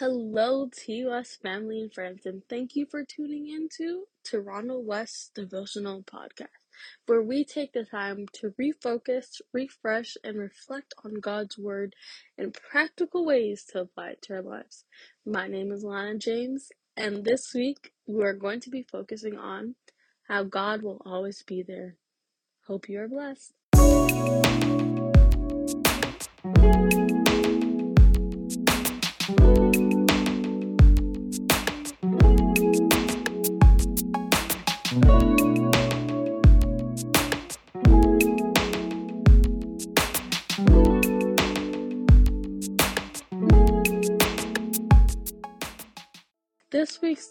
Hello, TUS family and friends, and thank you for tuning in to Toronto West Devotional Podcast, where we take the time to refocus, refresh, and reflect on God's Word and practical ways to apply it to our lives. My name is Lana James, and this week we are going to be focusing on how God will always be there. Hope you are blessed.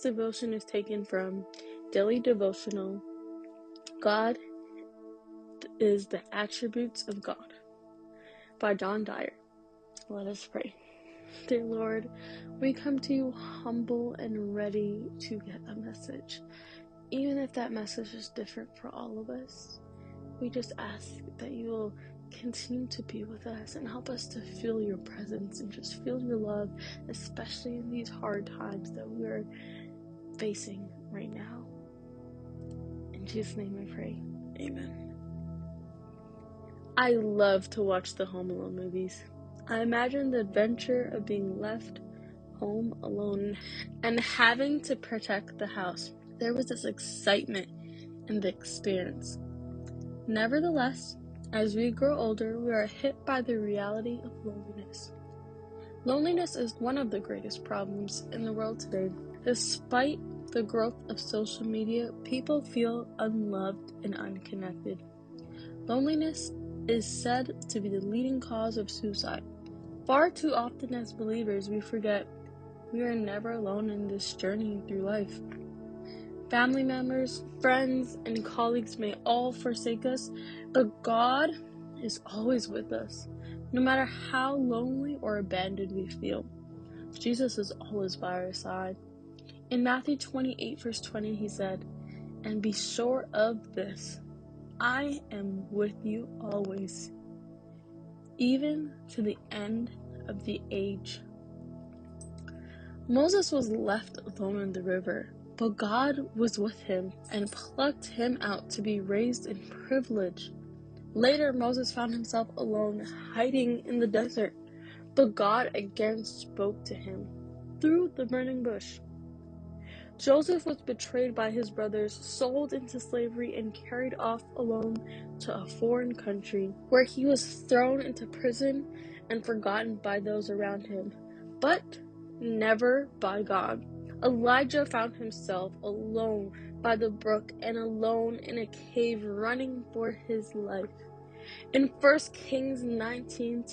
Devotion is taken from Daily Devotional God is the Attributes of God by Don Dyer. Let us pray. Dear Lord, we come to you humble and ready to get a message. Even if that message is different for all of us, we just ask that you will continue to be with us and help us to feel your presence and just feel your love, especially in these hard times that we're facing right now. In Jesus' name I pray. Amen. I love to watch the Home Alone movies. I imagine the adventure of being left home alone and having to protect the house. There was this excitement in the experience. Nevertheless, as we grow older, we are hit by the reality of loneliness. Loneliness is one of the greatest problems in the world today. Despite the growth of social media, people feel unloved and unconnected. Loneliness is said to be the leading cause of suicide. Far too often, as believers, we forget we are never alone in this journey through life. Family members, friends, and colleagues may all forsake us, but God is always with us, no matter how lonely or abandoned we feel. Jesus is always by our side. In Matthew 28, verse 20, he said, And be sure of this I am with you always, even to the end of the age. Moses was left alone in the river, but God was with him and plucked him out to be raised in privilege. Later, Moses found himself alone, hiding in the desert, but God again spoke to him through the burning bush. Joseph was betrayed by his brothers, sold into slavery, and carried off alone to a foreign country, where he was thrown into prison and forgotten by those around him, but never by God. Elijah found himself alone by the brook and alone in a cave running for his life. In 1 Kings 19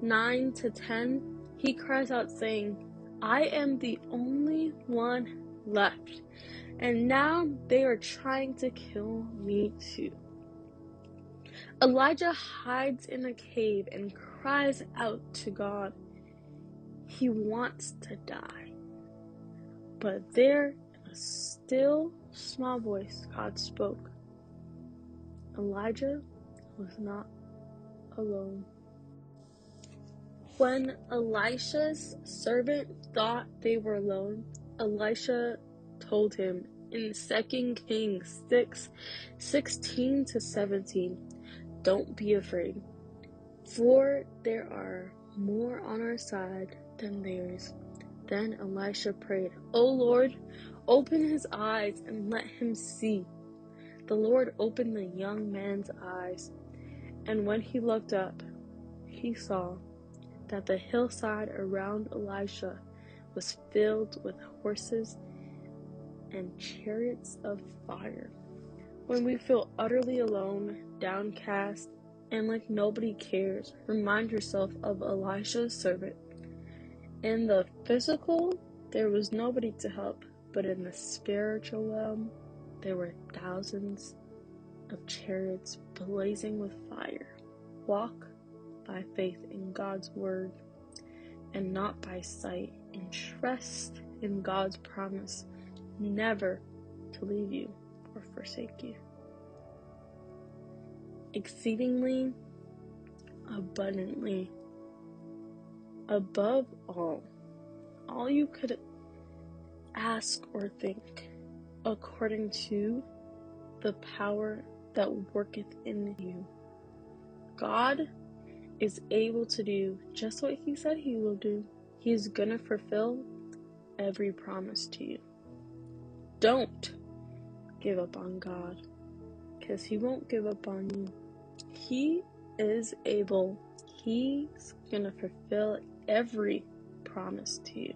9 to 10, he cries out, saying, I am the only one left, and now they are trying to kill me too. Elijah hides in a cave and cries out to God. He wants to die. But there, in a still, small voice, God spoke. Elijah was not alone. When Elisha's servant thought they were alone, Elisha told him in 2 Kings 6 16 to 17, Don't be afraid, for there are more on our side than theirs. Then Elisha prayed, O Lord, open his eyes and let him see. The Lord opened the young man's eyes, and when he looked up, he saw that the hillside around Elisha was filled with horses and chariots of fire. When we feel utterly alone, downcast, and like nobody cares, remind yourself of Elisha's servant. In the physical, there was nobody to help, but in the spiritual realm, there were thousands of chariots blazing with fire. Walk by faith in God's word and not by sight and trust in God's promise never to leave you or forsake you. Exceedingly, abundantly, above all, all you could ask or think, according to the power that worketh in you. God is able to do just what He said He will do. He's to fulfill every promise to you. Don't give up on God because He won't give up on you. He is able, He's to fulfill every promise to you.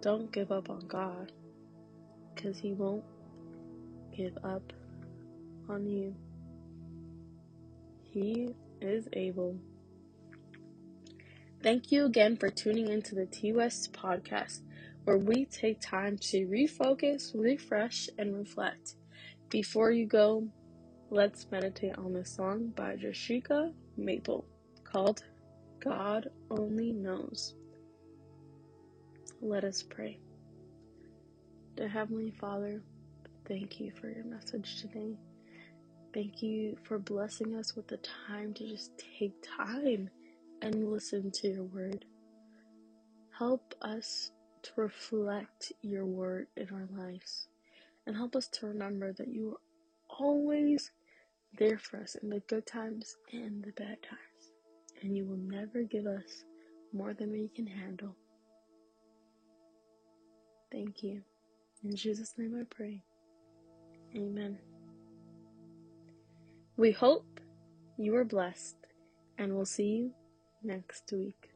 Don't give up on God because He won't give up on you. He is able. Thank you again for tuning into the T West podcast, where we take time to refocus, refresh, and reflect. Before you go, let's meditate on the song by Jashika Maple called God Only Knows. Let us pray. Dear Heavenly Father, thank you for your message today. Thank you for blessing us with the time to just take time and listen to your word. Help us to reflect your word in our lives and help us to remember that you are always there for us in the good times and the bad times, and you will never give us more than we can handle. Thank you. In Jesus' name I pray. Amen. We hope you are blessed, and we'll see you next week.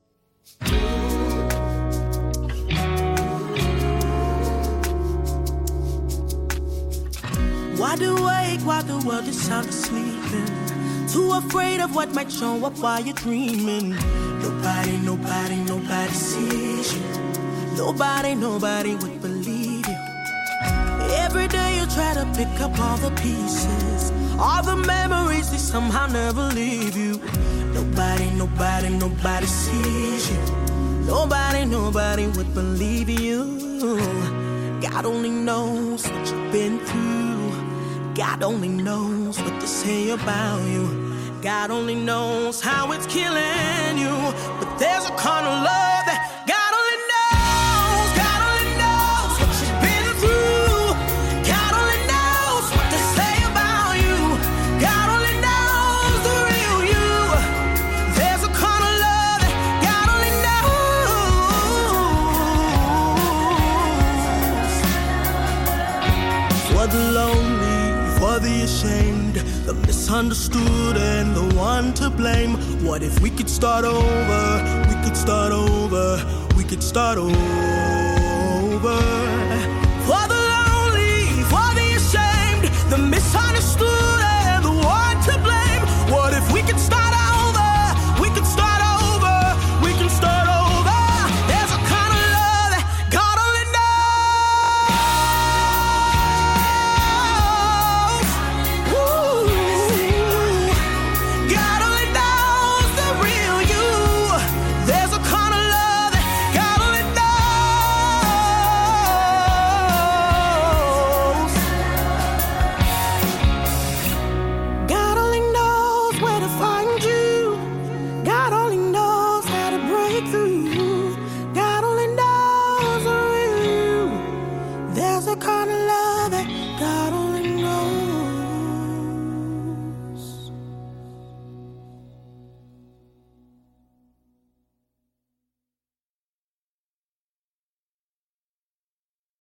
Wide awake while the world is sound asleep. Too afraid of what might show up while you're dreaming. Nobody, nobody, nobody sees you. Nobody, nobody would believe try to pick up all the pieces. All the memories, they somehow never leave you. Nobody, nobody, nobody sees you. Nobody, nobody would believe you. God only knows what you've been through. God only knows what to say about you. God only knows how it's killing you. But there's a kind of love misunderstood, and the one to blame. What if we could start over? We could start over. We could start over.